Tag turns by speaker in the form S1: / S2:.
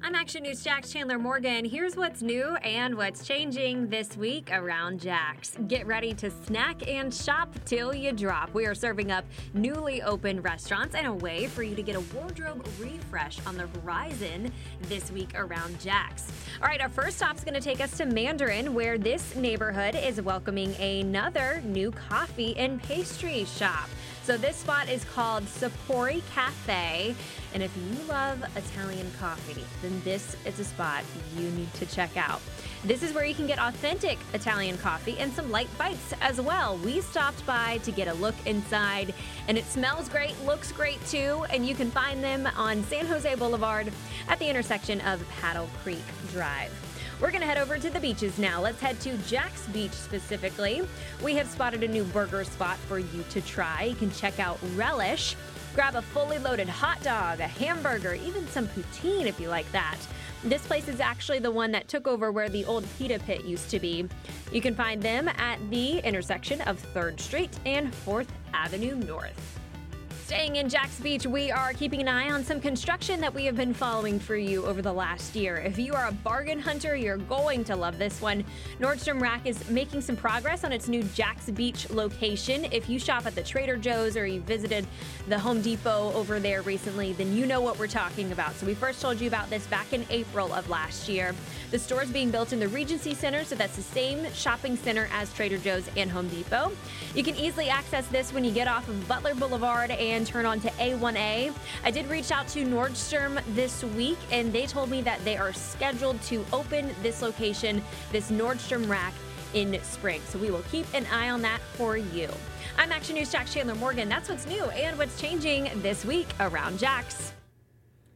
S1: I'm Action News Jax Chandler Morgan. Here's what's new and what's changing this week around Jax. Get ready to snack and shop till you drop. We are serving up newly opened restaurants and a way for you to get a wardrobe refresh on the horizon this week around Jax. All right, our first stop is going to take us to Mandarin, where this neighborhood is welcoming another new coffee and pastry shop. So this spot is called Sapori Cafe. And if you love Italian coffee, then this is a spot you need to check out. This is where you can get authentic Italian coffee and some light bites as well. We stopped by to get a look inside, and it smells great, looks great too, and you can find them on San Jose Boulevard at the intersection of Paddle Creek Drive. We're going to head over to the beaches now. Let's head to Jax Beach specifically. We have spotted a new burger spot for you to try. You can check out Relish. Grab a fully loaded hot dog, a hamburger, even some poutine if you like that. This place is actually the one that took over where the old pita pit used to be. You can find them at the intersection of 3rd Street and 4th Avenue North. Staying in Jax Beach, we are keeping an eye on some construction that we have been following for you over the last year. If you are a bargain hunter, you're going to love this one. Nordstrom Rack is making some progress on its new Jax Beach location. If you shop at the Trader Joe's or you visited the Home Depot over there recently, then you know what we're talking about. So we first told you about this back in April of last year. The store is being built in the Regency Center, so that's the same shopping center as Trader Joe's and Home Depot. You can easily access this when you get off of Butler Boulevard and and turn on to A1A. I did reach out to Nordstrom this week, and they told me that they are scheduled to open this location, this Nordstrom rack, in spring. So we will keep an eye on that for you. I'm Action News Jax Chandler Morgan. That's what's new and what's changing this week around Jax.